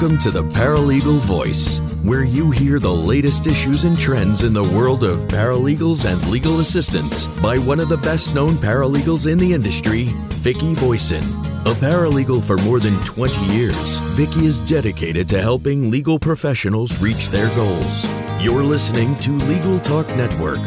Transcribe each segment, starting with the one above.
Welcome to the Paralegal Voice, where you hear the latest issues and trends in the world of paralegals and legal assistants by one of the best known paralegals in the industry, Vicki Voisin. A paralegal for more than 20 years, Vicki is dedicated to helping legal professionals reach their goals. You're listening to Legal Talk Network.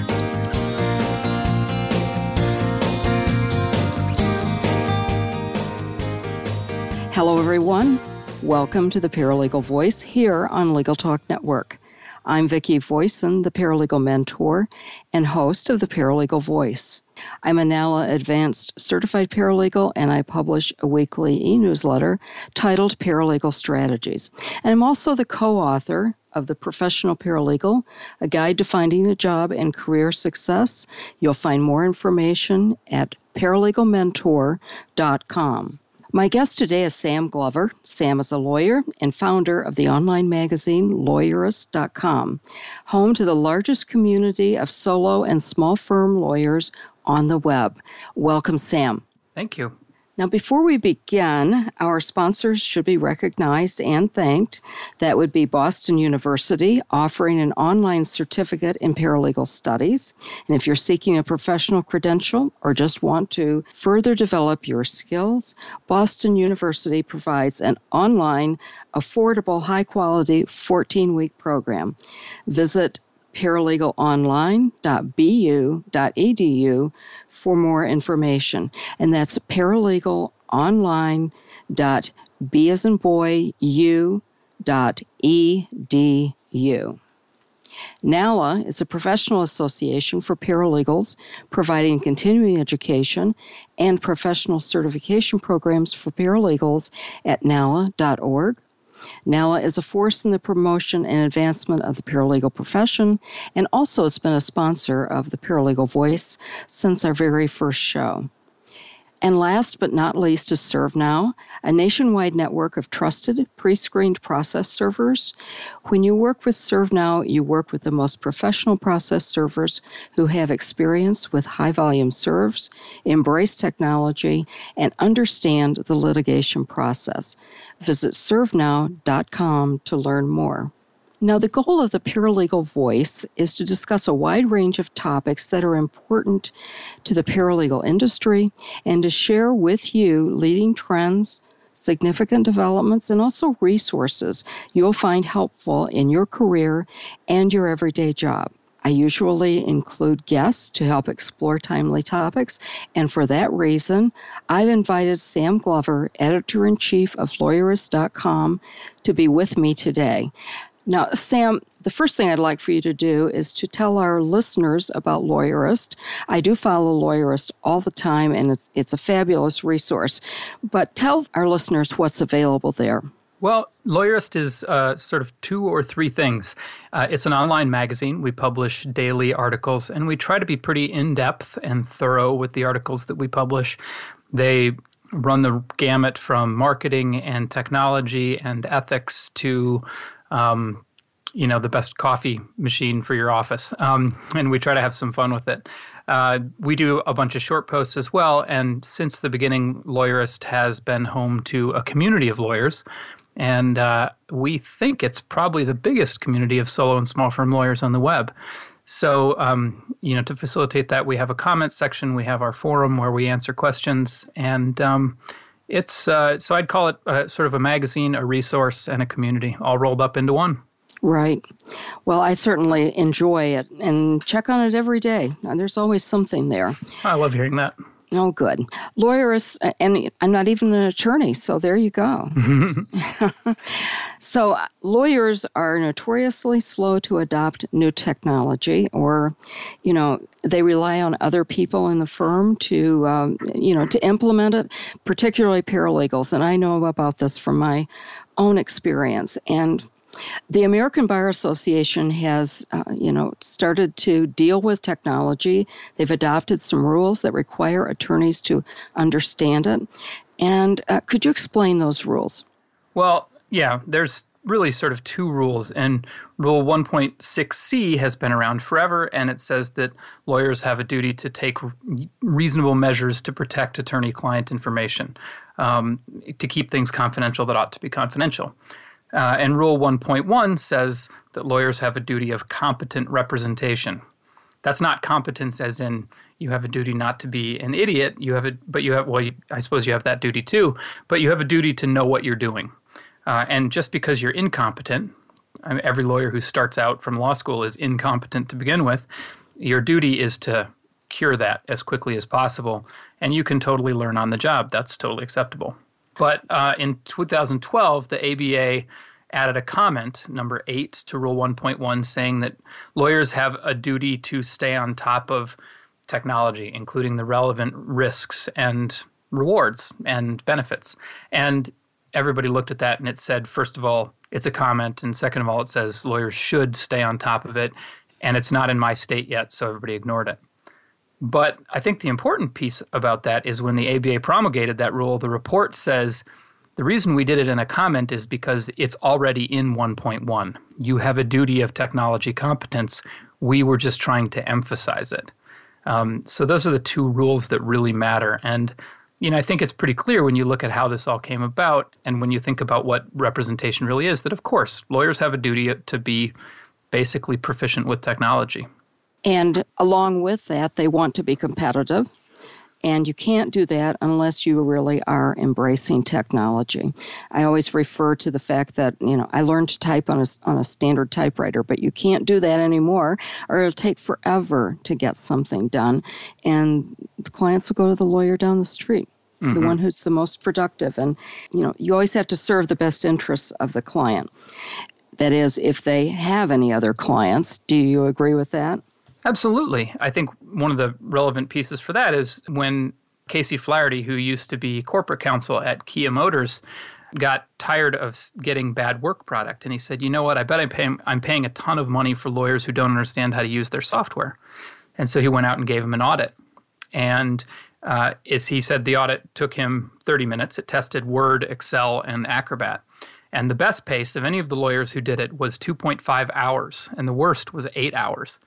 Hello, everyone. Welcome to the Paralegal Voice here on Legal Talk Network. I'm Vicki Voisin, the Paralegal Mentor and host of the Paralegal Voice. I'm a NALA Advanced Certified Paralegal, and I publish a weekly e newsletter titled Paralegal Strategies. And I'm also the co author of The Professional Paralegal, a guide to finding a job and career success. You'll find more information at paralegalmentor.com. My guest today is Sam Glover. Sam is a lawyer and founder of the online magazine Lawyerist.com, home to the largest community of solo and small firm lawyers on the web. Welcome, Sam. Thank you. Now, before we begin, our sponsors should be recognized and thanked. That would be Boston University, offering an online certificate in paralegal studies. And if you're seeking a professional credential or just want to further develop your skills, Boston University provides an online, affordable, high quality 14 week program. Visit paralegalonline.bu.edu for more information. And that's paralegalonline.b as in boy, u dot edu. NALA is a professional association for paralegals providing continuing education and professional certification programs for paralegals at nala.org NALA is a force in the promotion and advancement of the paralegal profession and also has been a sponsor of the Paralegal Voice since our very first show. And last but not least is ServeNow, a nationwide network of trusted, pre screened process servers. When you work with ServeNow, you work with the most professional process servers who have experience with high volume serves, embrace technology, and understand the litigation process. Visit servenow.com to learn more. Now, the goal of the Paralegal Voice is to discuss a wide range of topics that are important to the paralegal industry and to share with you leading trends, significant developments, and also resources you'll find helpful in your career and your everyday job. I usually include guests to help explore timely topics, and for that reason, I've invited Sam Glover, editor in chief of Lawyerist.com, to be with me today. Now, Sam, the first thing I'd like for you to do is to tell our listeners about Lawyerist. I do follow Lawyerist all the time, and it's, it's a fabulous resource. But tell our listeners what's available there. Well, Lawyerist is uh, sort of two or three things. Uh, it's an online magazine. We publish daily articles, and we try to be pretty in depth and thorough with the articles that we publish. They run the gamut from marketing and technology and ethics to um, you know the best coffee machine for your office um, and we try to have some fun with it uh, we do a bunch of short posts as well and since the beginning lawyerist has been home to a community of lawyers and uh, we think it's probably the biggest community of solo and small firm lawyers on the web so um, you know to facilitate that we have a comment section we have our forum where we answer questions and um, it's uh, so I'd call it uh, sort of a magazine, a resource, and a community all rolled up into one. Right. Well, I certainly enjoy it and check on it every day. Uh, there's always something there. I love hearing that. Oh, good. Lawyers, uh, and I'm not even an attorney, so there you go. so, uh, lawyers are notoriously slow to adopt new technology, or, you know, they rely on other people in the firm to, um, you know, to implement it, particularly paralegals. And I know about this from my own experience. And the American Bar Association has, uh, you know, started to deal with technology. They've adopted some rules that require attorneys to understand it. And uh, could you explain those rules? Well, yeah, there's really sort of two rules. And Rule 1.6c has been around forever, and it says that lawyers have a duty to take reasonable measures to protect attorney client information, um, to keep things confidential that ought to be confidential. Uh, and Rule 1.1 says that lawyers have a duty of competent representation. That's not competence as in you have a duty not to be an idiot. You have a, but you have, well, you, I suppose you have that duty too, but you have a duty to know what you're doing. Uh, and just because you're incompetent, I mean, every lawyer who starts out from law school is incompetent to begin with. Your duty is to cure that as quickly as possible. And you can totally learn on the job. That's totally acceptable. But uh, in 2012, the ABA added a comment, number eight, to Rule 1.1, saying that lawyers have a duty to stay on top of technology, including the relevant risks and rewards and benefits. And everybody looked at that and it said, first of all, it's a comment. And second of all, it says lawyers should stay on top of it. And it's not in my state yet, so everybody ignored it. But I think the important piece about that is when the ABA promulgated that rule, the report says the reason we did it in a comment is because it's already in 1.1. You have a duty of technology competence. We were just trying to emphasize it. Um, so those are the two rules that really matter. And you know, I think it's pretty clear when you look at how this all came about and when you think about what representation really is that, of course, lawyers have a duty to be basically proficient with technology. And along with that, they want to be competitive. And you can't do that unless you really are embracing technology. I always refer to the fact that, you know, I learned to type on a, on a standard typewriter, but you can't do that anymore, or it'll take forever to get something done. And the clients will go to the lawyer down the street. Mm-hmm. the one who's the most productive and you know you always have to serve the best interests of the client that is if they have any other clients do you agree with that Absolutely. I think one of the relevant pieces for that is when Casey Flaherty, who used to be corporate counsel at Kia Motors, got tired of getting bad work product and he said, "You know what? I bet I'm paying, I'm paying a ton of money for lawyers who don't understand how to use their software." And so he went out and gave him an audit. And uh, as he said, the audit took him 30 minutes. It tested Word, Excel, and Acrobat. And the best pace of any of the lawyers who did it was 2.5 hours, and the worst was eight hours.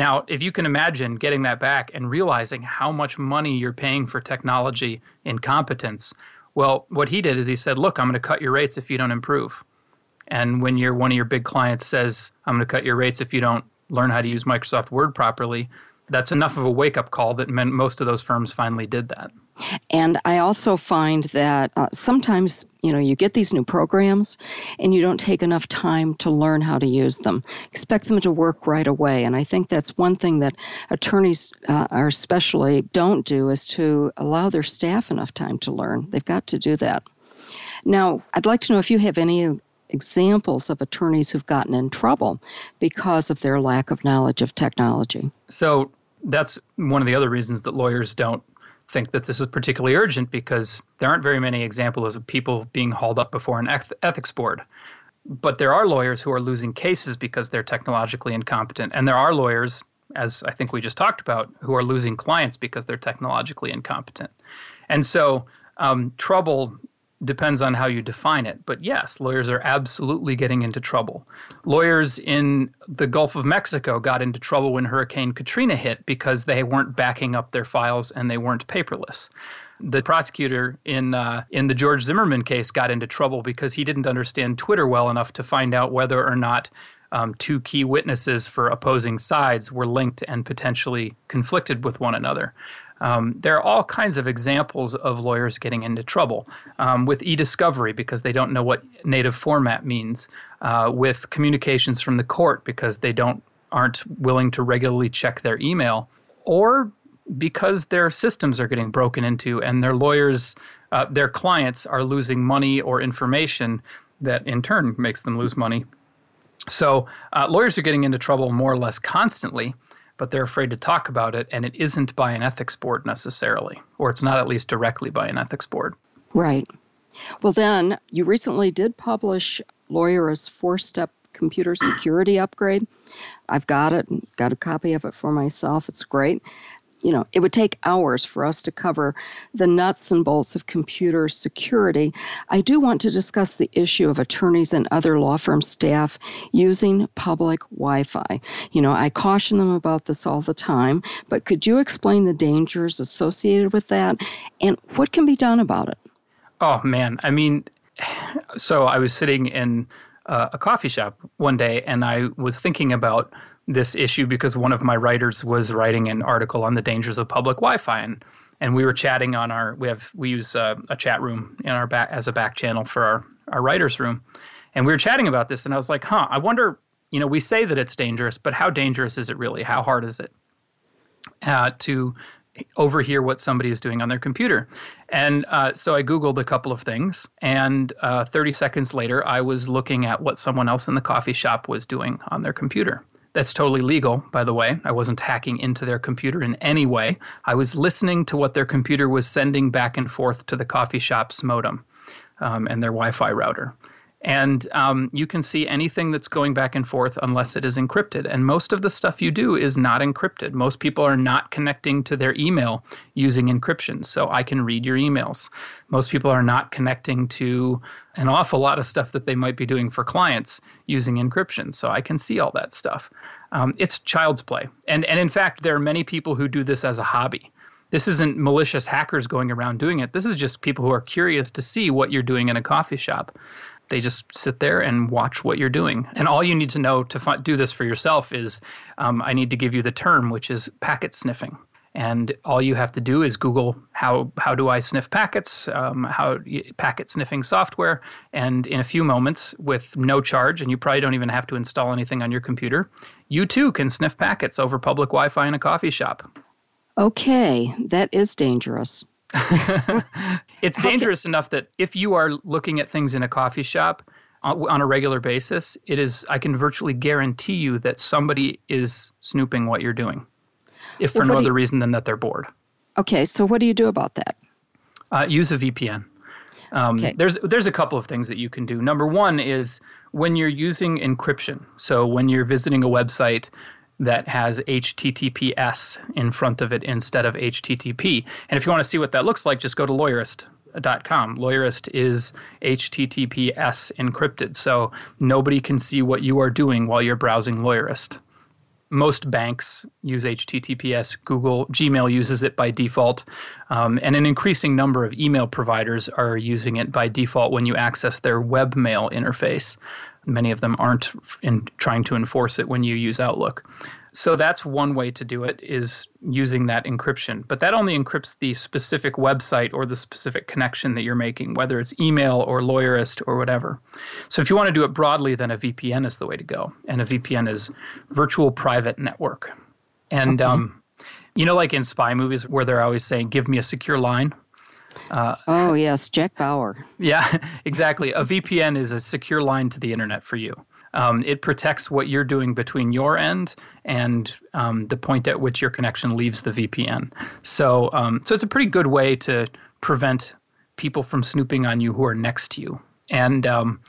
Now, if you can imagine getting that back and realizing how much money you're paying for technology incompetence, well, what he did is he said, Look, I'm going to cut your rates if you don't improve. And when your one of your big clients says, I'm going to cut your rates if you don't learn how to use Microsoft Word properly, that's enough of a wake up call that most of those firms finally did that. And I also find that uh, sometimes, you know, you get these new programs and you don't take enough time to learn how to use them. Expect them to work right away. And I think that's one thing that attorneys uh, are especially don't do is to allow their staff enough time to learn. They've got to do that. Now, I'd like to know if you have any examples of attorneys who've gotten in trouble because of their lack of knowledge of technology. So, that's one of the other reasons that lawyers don't think that this is particularly urgent because there aren't very many examples of people being hauled up before an ethics board. But there are lawyers who are losing cases because they're technologically incompetent. And there are lawyers, as I think we just talked about, who are losing clients because they're technologically incompetent. And so um, trouble depends on how you define it. But yes, lawyers are absolutely getting into trouble. Lawyers in the Gulf of Mexico got into trouble when Hurricane Katrina hit because they weren't backing up their files and they weren't paperless. The prosecutor in uh, in the George Zimmerman case got into trouble because he didn't understand Twitter well enough to find out whether or not um, two key witnesses for opposing sides were linked and potentially conflicted with one another. Um, there are all kinds of examples of lawyers getting into trouble um, with e-discovery because they don't know what native format means, uh, with communications from the court because they don't aren't willing to regularly check their email, or because their systems are getting broken into and their lawyers, uh, their clients are losing money or information that in turn makes them lose money. So uh, lawyers are getting into trouble more or less constantly but they're afraid to talk about it, and it isn't by an ethics board necessarily, or it's not at least directly by an ethics board. Right. Well, then, you recently did publish Lawyer's four step computer security upgrade. I've got it, got a copy of it for myself. It's great you know, it would take hours for us to cover the nuts and bolts of computer security. I do want to discuss the issue of attorneys and other law firm staff using public Wi Fi. You know, I caution them about this all the time, but could you explain the dangers associated with that and what can be done about it? Oh, man. I mean, so I was sitting in uh, a coffee shop one day and I was thinking about this issue because one of my writers was writing an article on the dangers of public Wi-Fi and and we were chatting on our we have we use uh, a chat room in our back as a back channel for our our writers room and we were chatting about this and I was like huh I wonder you know we say that it's dangerous but how dangerous is it really how hard is it uh, to overhear what somebody is doing on their computer. And uh, so I Googled a couple of things, and uh, 30 seconds later, I was looking at what someone else in the coffee shop was doing on their computer. That's totally legal, by the way. I wasn't hacking into their computer in any way. I was listening to what their computer was sending back and forth to the coffee shop's modem um, and their Wi Fi router. And um, you can see anything that's going back and forth unless it is encrypted. And most of the stuff you do is not encrypted. Most people are not connecting to their email using encryption. So I can read your emails. Most people are not connecting to an awful lot of stuff that they might be doing for clients using encryption. So I can see all that stuff. Um, it's child's play. And, and in fact, there are many people who do this as a hobby. This isn't malicious hackers going around doing it. This is just people who are curious to see what you're doing in a coffee shop. They just sit there and watch what you're doing. And all you need to know to do this for yourself is um, I need to give you the term, which is packet sniffing. And all you have to do is Google how how do I sniff packets, um, how packet sniffing software, and in a few moments, with no charge, and you probably don't even have to install anything on your computer, you too can sniff packets over public Wi-Fi in a coffee shop. Okay, that is dangerous. it's dangerous enough that if you are looking at things in a coffee shop on a regular basis, it is I can virtually guarantee you that somebody is snooping what you're doing, if for well, no other you, reason than that they're bored. Okay, so what do you do about that? Uh, use a VPN. Um, okay. There's there's a couple of things that you can do. Number one is when you're using encryption. So when you're visiting a website that has HTTPS in front of it instead of HTTP. And if you want to see what that looks like, just go to lawyerist.com. Lawyerist is HTTPS encrypted, so nobody can see what you are doing while you're browsing Lawyerist. Most banks use HTTPS. Google, Gmail uses it by default. Um, and an increasing number of email providers are using it by default when you access their webmail interface. Many of them aren't in trying to enforce it when you use Outlook. So that's one way to do it is using that encryption. But that only encrypts the specific website or the specific connection that you're making, whether it's email or lawyerist or whatever. So if you want to do it broadly, then a VPN is the way to go. And a VPN is virtual private network. And okay. um, you know, like in spy movies where they're always saying, "Give me a secure line." Uh, oh, yes, Jack Bauer. Yeah, exactly. A VPN is a secure line to the internet for you. Um, it protects what you're doing between your end and um, the point at which your connection leaves the VPN. So, um, so it's a pretty good way to prevent people from snooping on you who are next to you. And um,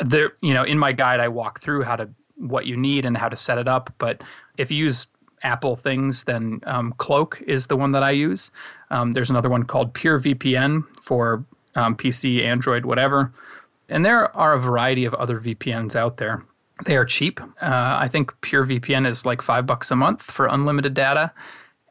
there, you know, in my guide, I walk through how to what you need and how to set it up. But if you use Apple things, then um, Cloak is the one that I use. Um, there's another one called Pure VPN for um, PC, Android, whatever. And there are a variety of other VPNs out there. They are cheap. Uh, I think Pure VPN is like five bucks a month for unlimited data.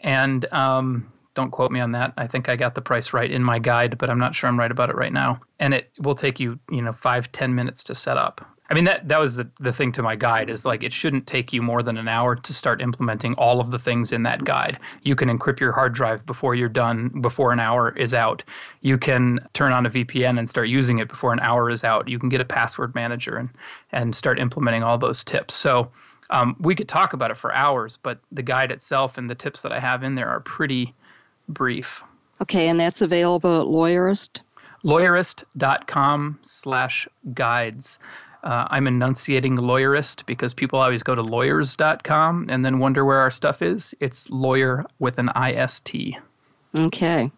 And um, don't quote me on that. I think I got the price right in my guide, but I'm not sure I'm right about it right now. And it will take you, you know, five ten minutes to set up. I mean that that was the, the thing to my guide is like it shouldn't take you more than an hour to start implementing all of the things in that guide. You can encrypt your hard drive before you're done before an hour is out. You can turn on a VPN and start using it before an hour is out. You can get a password manager and and start implementing all those tips. So um, we could talk about it for hours, but the guide itself and the tips that I have in there are pretty brief. Okay, and that's available at Lawyerist? Lawyerist.com slash guides. Uh, I'm enunciating lawyerist because people always go to lawyers.com and then wonder where our stuff is. It's lawyer with an IST. Okay.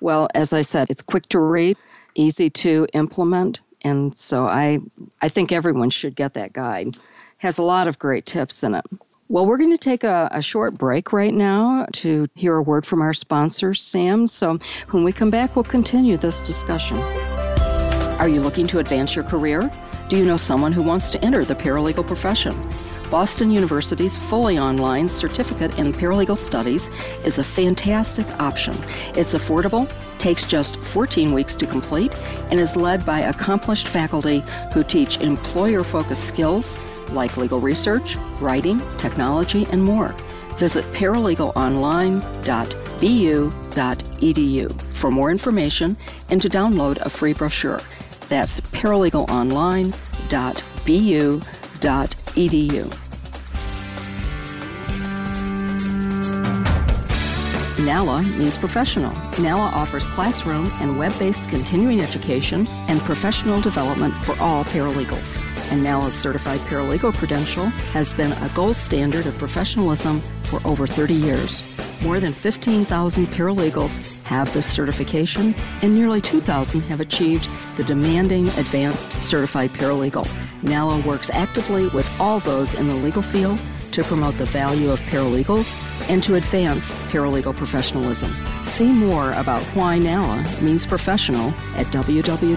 Well, as I said, it's quick to read, easy to implement, and so I I think everyone should get that guide. It has a lot of great tips in it. Well, we're going to take a, a, short break right now to hear a word from our sponsor, Sam. So when we come back, we'll continue this discussion. Are you looking to advance your career? Do you know someone who wants to enter the paralegal profession? Boston University's fully online certificate in paralegal studies is a fantastic option. It's affordable, takes just 14 weeks to complete, and is led by accomplished faculty who teach employer focused skills like legal research, writing, technology, and more. Visit paralegalonline.bu.edu for more information and to download a free brochure. That's paralegalonline.bu.edu. NALA means professional. NALA offers classroom and web based continuing education and professional development for all paralegals. And NALA's certified paralegal credential has been a gold standard of professionalism for over 30 years. More than 15,000 paralegals have this certification, and nearly 2,000 have achieved the demanding advanced certified paralegal. NALA works actively with all those in the legal field to promote the value of paralegals and to advance paralegal professionalism. See more about why NALA means professional at www.nala.org.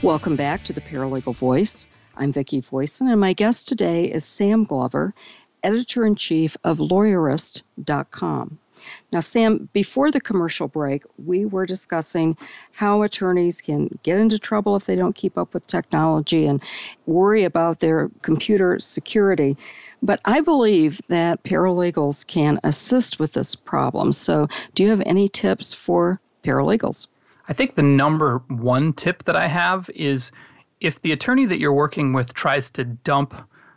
Welcome back to the Paralegal Voice. I'm Vicki Voisin, and my guest today is Sam Glover, editor in chief of Lawyerist.com. Now, Sam, before the commercial break, we were discussing how attorneys can get into trouble if they don't keep up with technology and worry about their computer security. But I believe that paralegals can assist with this problem. So, do you have any tips for paralegals? I think the number one tip that I have is if the attorney that you're working with tries to dump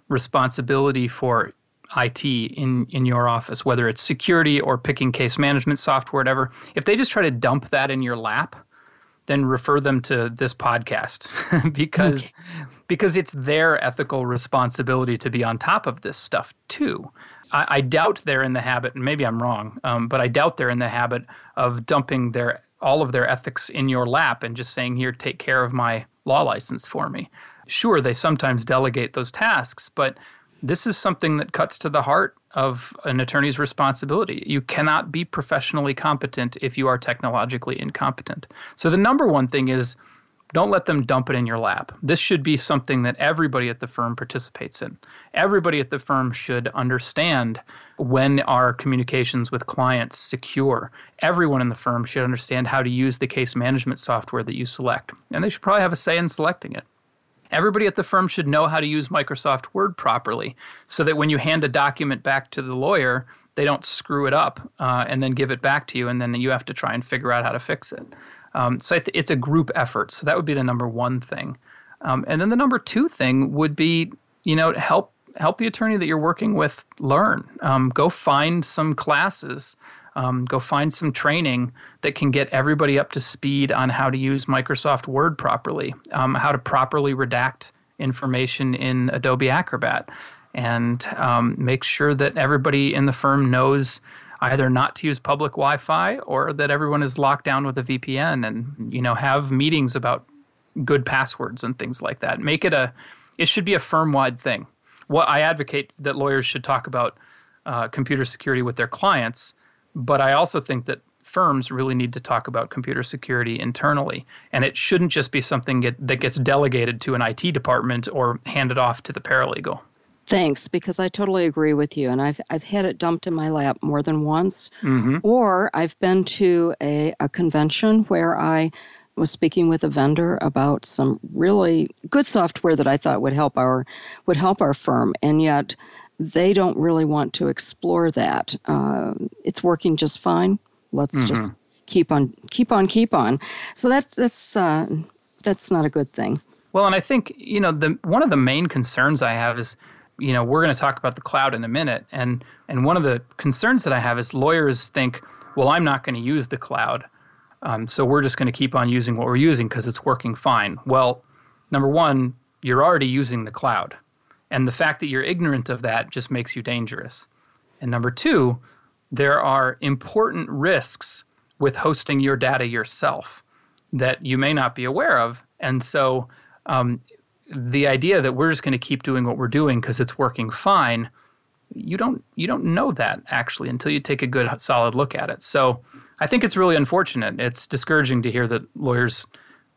responsibility for IT in, in your office, whether it's security or picking case management software, whatever, if they just try to dump that in your lap, then refer them to this podcast because okay. because it's their ethical responsibility to be on top of this stuff too. I, I doubt they're in the habit, and maybe I'm wrong, um, but I doubt they're in the habit of dumping their all of their ethics in your lap and just saying, here, take care of my law license for me. Sure, they sometimes delegate those tasks, but this is something that cuts to the heart of an attorney's responsibility. You cannot be professionally competent if you are technologically incompetent. So, the number one thing is don't let them dump it in your lap. This should be something that everybody at the firm participates in. Everybody at the firm should understand when our communications with clients secure. Everyone in the firm should understand how to use the case management software that you select, and they should probably have a say in selecting it. Everybody at the firm should know how to use Microsoft Word properly so that when you hand a document back to the lawyer, they don't screw it up uh, and then give it back to you, and then you have to try and figure out how to fix it. Um, so it's a group effort. So that would be the number one thing. Um, and then the number two thing would be, you know, help help the attorney that you're working with learn. Um, go find some classes. Um, go find some training that can get everybody up to speed on how to use Microsoft Word properly, um, how to properly redact information in Adobe Acrobat, and um, make sure that everybody in the firm knows either not to use public Wi-Fi or that everyone is locked down with a VPN and you know have meetings about good passwords and things like that. Make it a it should be a firm-wide thing. What I advocate that lawyers should talk about uh, computer security with their clients, but I also think that firms really need to talk about computer security internally, and it shouldn't just be something get, that gets delegated to an IT department or handed off to the paralegal. Thanks, because I totally agree with you. And I've, I've had it dumped in my lap more than once. Mm-hmm. Or I've been to a, a convention where I was speaking with a vendor about some really good software that I thought would help our would help our firm, and yet they don't really want to explore that. Uh, it's working just fine. Let's mm-hmm. just keep on, keep on, keep on. So that's that's uh, that's not a good thing. Well, and I think you know the one of the main concerns I have is you know, we're going to talk about the cloud in a minute. And, and one of the concerns that I have is lawyers think, well, I'm not going to use the cloud. Um, so we're just going to keep on using what we're using because it's working fine. Well, number one, you're already using the cloud. And the fact that you're ignorant of that just makes you dangerous. And number two, there are important risks with hosting your data yourself that you may not be aware of. And so um, the idea that we're just going to keep doing what we're doing because it's working fine, you don't you don't know that actually until you take a good solid look at it. So I think it's really unfortunate. It's discouraging to hear that lawyers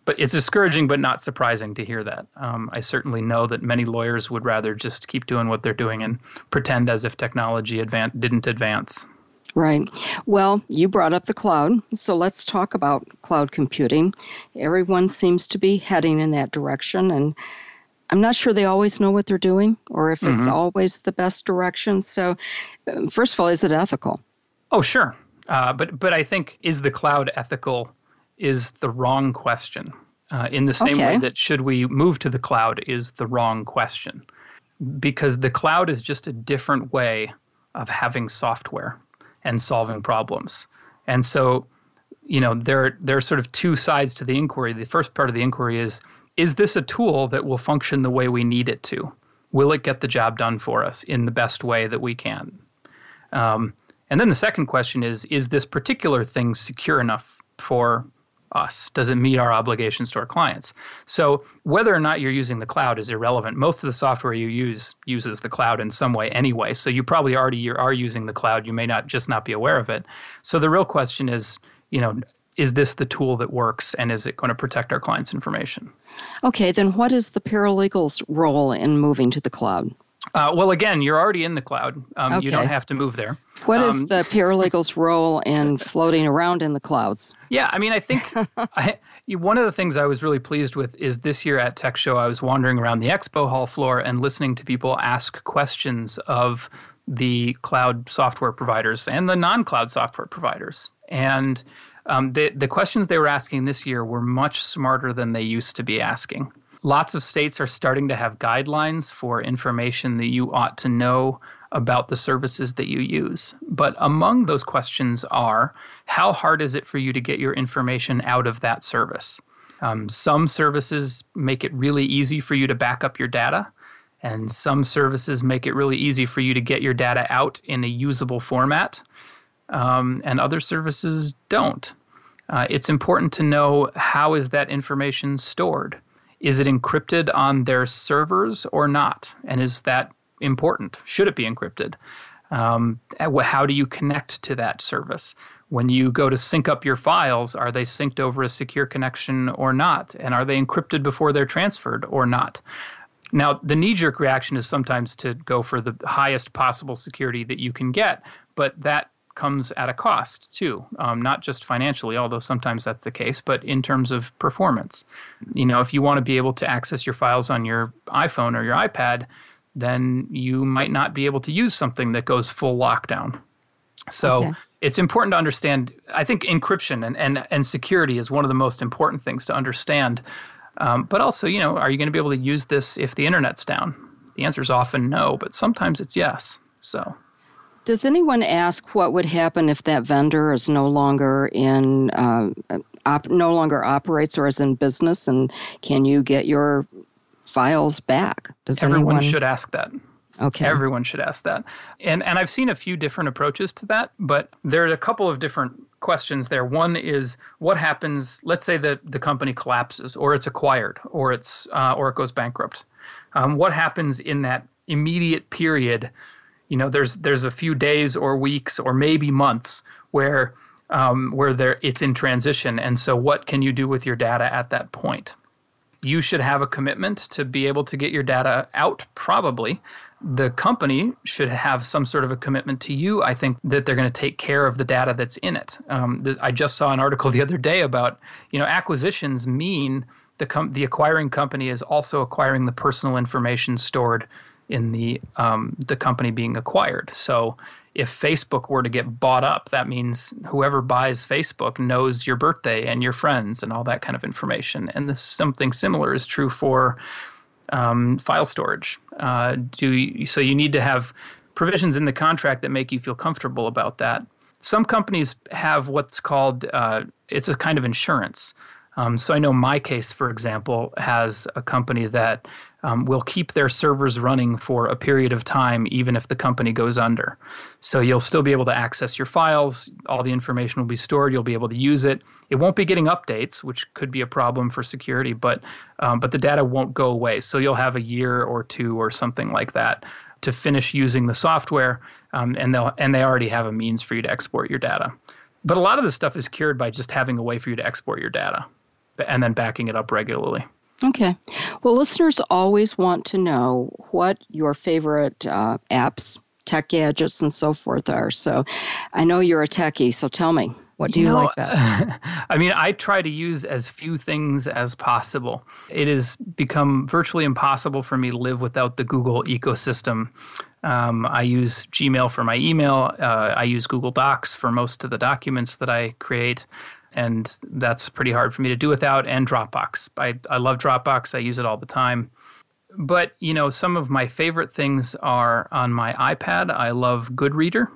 but it's discouraging but not surprising to hear that. Um, I certainly know that many lawyers would rather just keep doing what they're doing and pretend as if technology advan- didn't advance. Right. Well, you brought up the cloud, so let's talk about cloud computing. Everyone seems to be heading in that direction, and I'm not sure they always know what they're doing or if it's mm-hmm. always the best direction. So, um, first of all, is it ethical? Oh, sure. Uh, but but I think is the cloud ethical is the wrong question. Uh, in the same okay. way that should we move to the cloud is the wrong question, because the cloud is just a different way of having software and solving problems. And so, you know, there there are sort of two sides to the inquiry. The first part of the inquiry is is this a tool that will function the way we need it to? Will it get the job done for us in the best way that we can? Um, and then the second question is is this particular thing secure enough for us? Does it meet our obligations to our clients? So whether or not you're using the cloud is irrelevant. Most of the software you use uses the cloud in some way anyway. So you probably already are using the cloud. You may not just not be aware of it. So the real question is, you know, is this the tool that works and is it going to protect our clients' information? Okay, then what is the paralegal's role in moving to the cloud? Uh, well, again, you're already in the cloud. Um, okay. You don't have to move there. What um, is the paralegal's role in floating around in the clouds? Yeah, I mean, I think I, one of the things I was really pleased with is this year at Tech Show, I was wandering around the expo hall floor and listening to people ask questions of the cloud software providers and the non cloud software providers. And um, the, the questions they were asking this year were much smarter than they used to be asking. Lots of states are starting to have guidelines for information that you ought to know about the services that you use. But among those questions are how hard is it for you to get your information out of that service? Um, some services make it really easy for you to back up your data, and some services make it really easy for you to get your data out in a usable format, um, and other services don't. Uh, it's important to know how is that information stored. Is it encrypted on their servers or not? And is that important? Should it be encrypted? Um, how do you connect to that service? When you go to sync up your files, are they synced over a secure connection or not? And are they encrypted before they're transferred or not? Now, the knee jerk reaction is sometimes to go for the highest possible security that you can get, but that comes at a cost too, um, not just financially, although sometimes that's the case, but in terms of performance. You know, if you want to be able to access your files on your iPhone or your iPad, then you might not be able to use something that goes full lockdown. So okay. it's important to understand. I think encryption and, and, and security is one of the most important things to understand. Um, but also, you know, are you going to be able to use this if the internet's down? The answer is often no, but sometimes it's yes. So does anyone ask what would happen if that vendor is no longer in, uh, op- no longer operates or is in business, and can you get your files back? Does everyone anyone... should ask that? Okay. Everyone should ask that. And and I've seen a few different approaches to that, but there are a couple of different questions there. One is what happens, let's say that the company collapses or it's acquired or it's uh, or it goes bankrupt. Um, what happens in that immediate period you know there's there's a few days or weeks or maybe months where um, where there it's in transition. And so what can you do with your data at that point? You should have a commitment to be able to get your data out probably. The company should have some sort of a commitment to you i think that they're going to take care of the data that's in it. Um, this, i just saw an article the other day about you know acquisitions mean the, com- the acquiring company is also acquiring the personal information stored in the um, the company being acquired. So if Facebook were to get bought up, that means whoever buys Facebook knows your birthday and your friends and all that kind of information. And this something similar is true for um, file storage. Uh, do you, so you need to have provisions in the contract that make you feel comfortable about that. Some companies have what's called uh, it's a kind of insurance. Um, so I know MyCase, for example, has a company that um, will keep their servers running for a period of time, even if the company goes under. So you'll still be able to access your files. All the information will be stored. You'll be able to use it. It won't be getting updates, which could be a problem for security, but um, but the data won't go away. So you'll have a year or two or something like that to finish using the software, um, and they'll and they already have a means for you to export your data. But a lot of this stuff is cured by just having a way for you to export your data, and then backing it up regularly. Okay. Well, listeners always want to know what your favorite uh, apps, tech gadgets, and so forth are. So I know you're a techie, so tell me. What do you, you know, like best? I mean, I try to use as few things as possible. It has become virtually impossible for me to live without the Google ecosystem. Um, I use Gmail for my email. Uh, I use Google Docs for most of the documents that I create and that's pretty hard for me to do without. And Dropbox, I I love Dropbox. I use it all the time. But you know, some of my favorite things are on my iPad. I love Goodreader,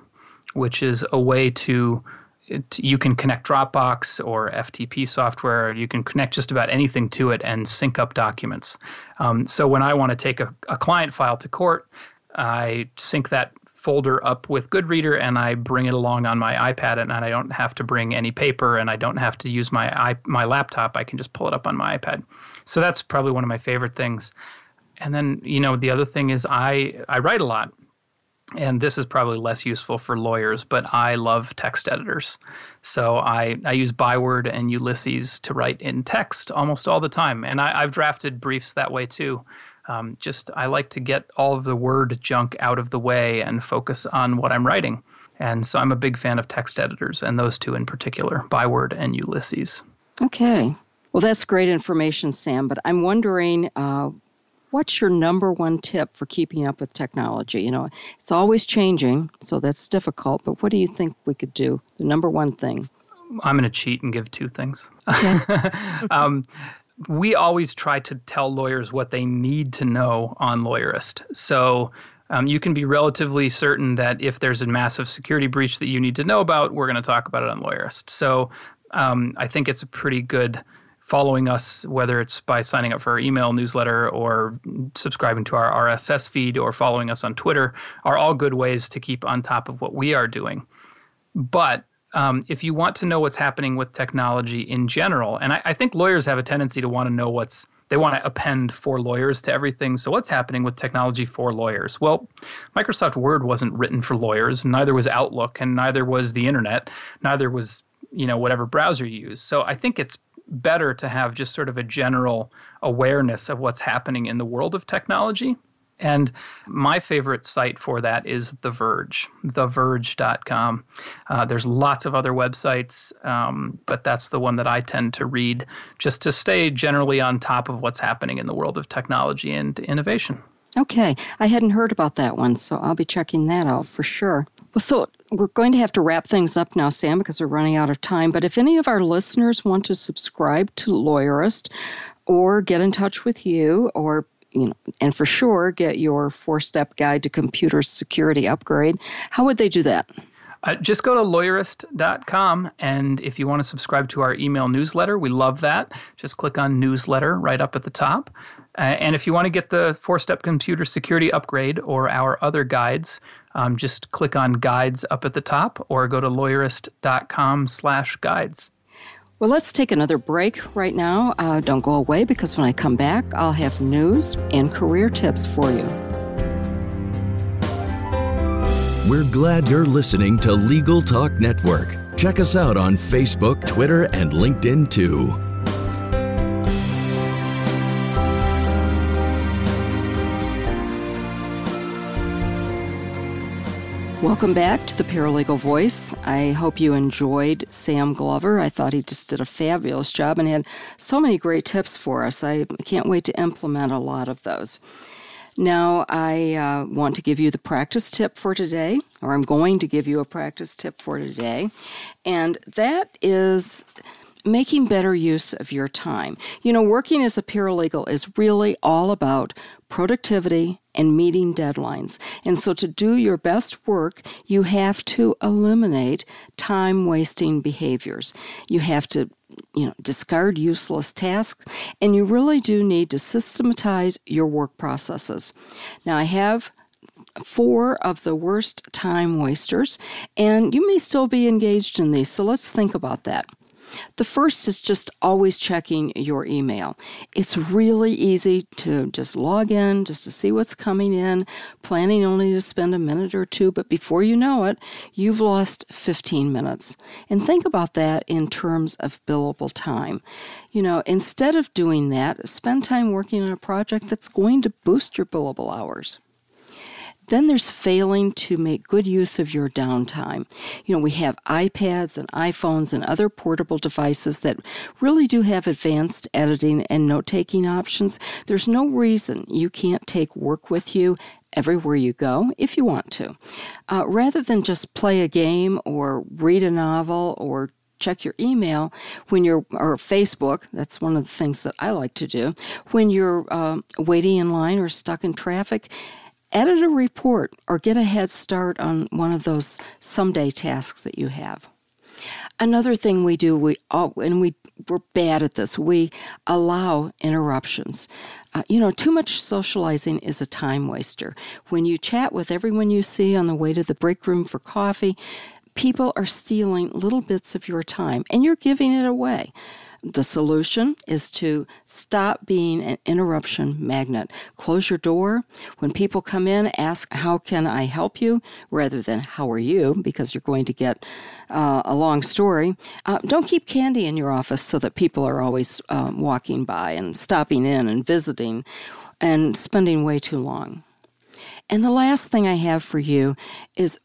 which is a way to it, you can connect Dropbox or FTP software. You can connect just about anything to it and sync up documents. Um, so when I want to take a, a client file to court, I sync that folder up with Goodreader and I bring it along on my iPad and I don't have to bring any paper and I don't have to use my my laptop. I can just pull it up on my iPad. So that's probably one of my favorite things. And then, you know, the other thing is I I write a lot. And this is probably less useful for lawyers, but I love text editors. So I, I use Byword and Ulysses to write in text almost all the time. And I, I've drafted briefs that way too. Um, just I like to get all of the word junk out of the way and focus on what I'm writing. And so I'm a big fan of text editors, and those two in particular, Byword and Ulysses. Okay. Well, that's great information, Sam. But I'm wondering, uh, what's your number one tip for keeping up with technology? You know, it's always changing, so that's difficult. But what do you think we could do? The number one thing. I'm going to cheat and give two things. Okay. um, we always try to tell lawyers what they need to know on Lawyerist. So um, you can be relatively certain that if there's a massive security breach that you need to know about, we're going to talk about it on Lawyerist. So um, I think it's a pretty good following us, whether it's by signing up for our email newsletter or subscribing to our RSS feed or following us on Twitter, are all good ways to keep on top of what we are doing. But um, if you want to know what's happening with technology in general, and I, I think lawyers have a tendency to want to know what's they want to append for lawyers to everything. So, what's happening with technology for lawyers? Well, Microsoft Word wasn't written for lawyers, neither was Outlook, and neither was the internet, neither was you know whatever browser you use. So, I think it's better to have just sort of a general awareness of what's happening in the world of technology and my favorite site for that is The Verge, theverge.com. Uh, there's lots of other websites, um, but that's the one that I tend to read just to stay generally on top of what's happening in the world of technology and innovation. Okay. I hadn't heard about that one, so I'll be checking that out for sure. Well, so we're going to have to wrap things up now, Sam, because we're running out of time. But if any of our listeners want to subscribe to Lawyerist or get in touch with you or you know, and for sure get your four step guide to computer security upgrade, how would they do that? Uh, just go to lawyerist.com. And if you want to subscribe to our email newsletter, we love that. Just click on newsletter right up at the top. Uh, and if you want to get the four step computer security upgrade or our other guides, um, just click on guides up at the top or go to lawyerist.com slash guides. Well, let's take another break right now. Uh, don't go away because when I come back, I'll have news and career tips for you. We're glad you're listening to Legal Talk Network. Check us out on Facebook, Twitter, and LinkedIn too. Welcome back to the Paralegal Voice. I hope you enjoyed Sam Glover. I thought he just did a fabulous job and had so many great tips for us. I can't wait to implement a lot of those. Now, I uh, want to give you the practice tip for today, or I'm going to give you a practice tip for today, and that is making better use of your time. You know, working as a paralegal is really all about productivity and meeting deadlines. And so, to do your best work, you have to eliminate time wasting behaviors. You have to you know, discard useless tasks, and you really do need to systematize your work processes. Now, I have four of the worst time wasters, and you may still be engaged in these, so let's think about that. The first is just always checking your email. It's really easy to just log in, just to see what's coming in, planning only to spend a minute or two, but before you know it, you've lost 15 minutes. And think about that in terms of billable time. You know, instead of doing that, spend time working on a project that's going to boost your billable hours. Then there's failing to make good use of your downtime. You know, we have iPads and iPhones and other portable devices that really do have advanced editing and note taking options. There's no reason you can't take work with you everywhere you go if you want to. Uh, rather than just play a game or read a novel or check your email when you're or facebook that's one of the things that i like to do when you're uh, waiting in line or stuck in traffic edit a report or get a head start on one of those someday tasks that you have. Another thing we do, we all, and we we're bad at this. We allow interruptions. Uh, you know, too much socializing is a time waster. When you chat with everyone you see on the way to the break room for coffee, people are stealing little bits of your time, and you're giving it away. The solution is to stop being an interruption magnet. Close your door. When people come in, ask, How can I help you? rather than, How are you? because you're going to get uh, a long story. Uh, don't keep candy in your office so that people are always um, walking by and stopping in and visiting and spending way too long. And the last thing I have for you is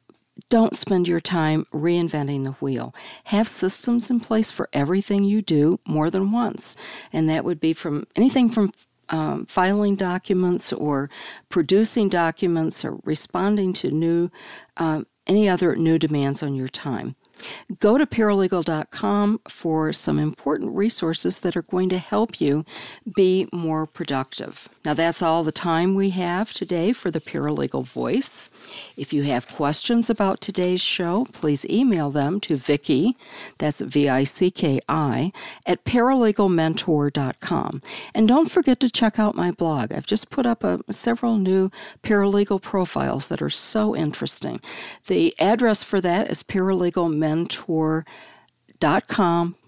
don't spend your time reinventing the wheel. Have systems in place for everything you do more than once. And that would be from anything from um, filing documents or producing documents or responding to new, um, any other new demands on your time. Go to paralegal.com for some important resources that are going to help you be more productive. Now, that's all the time we have today for the Paralegal Voice. If you have questions about today's show, please email them to Vicki, that's V I C K I, at paralegalmentor.com. And don't forget to check out my blog. I've just put up a, several new paralegal profiles that are so interesting. The address for that is paralegalmentor.com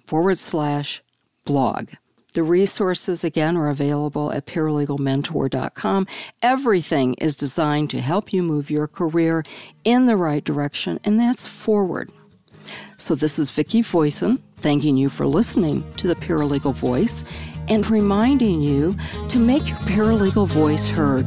forward slash blog. The resources, again, are available at paralegalmentor.com. Everything is designed to help you move your career in the right direction, and that's forward. So, this is Vicki Voisin, thanking you for listening to the Paralegal Voice and reminding you to make your paralegal voice heard.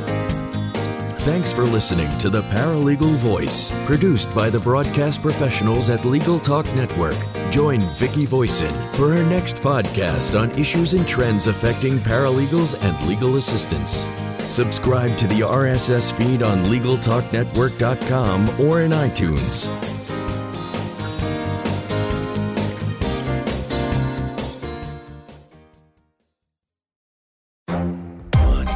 Thanks for listening to The Paralegal Voice, produced by the broadcast professionals at Legal Talk Network. Join Vicki Voisin for her next podcast on issues and trends affecting paralegals and legal assistants. Subscribe to the RSS feed on LegalTalkNetwork.com or in iTunes.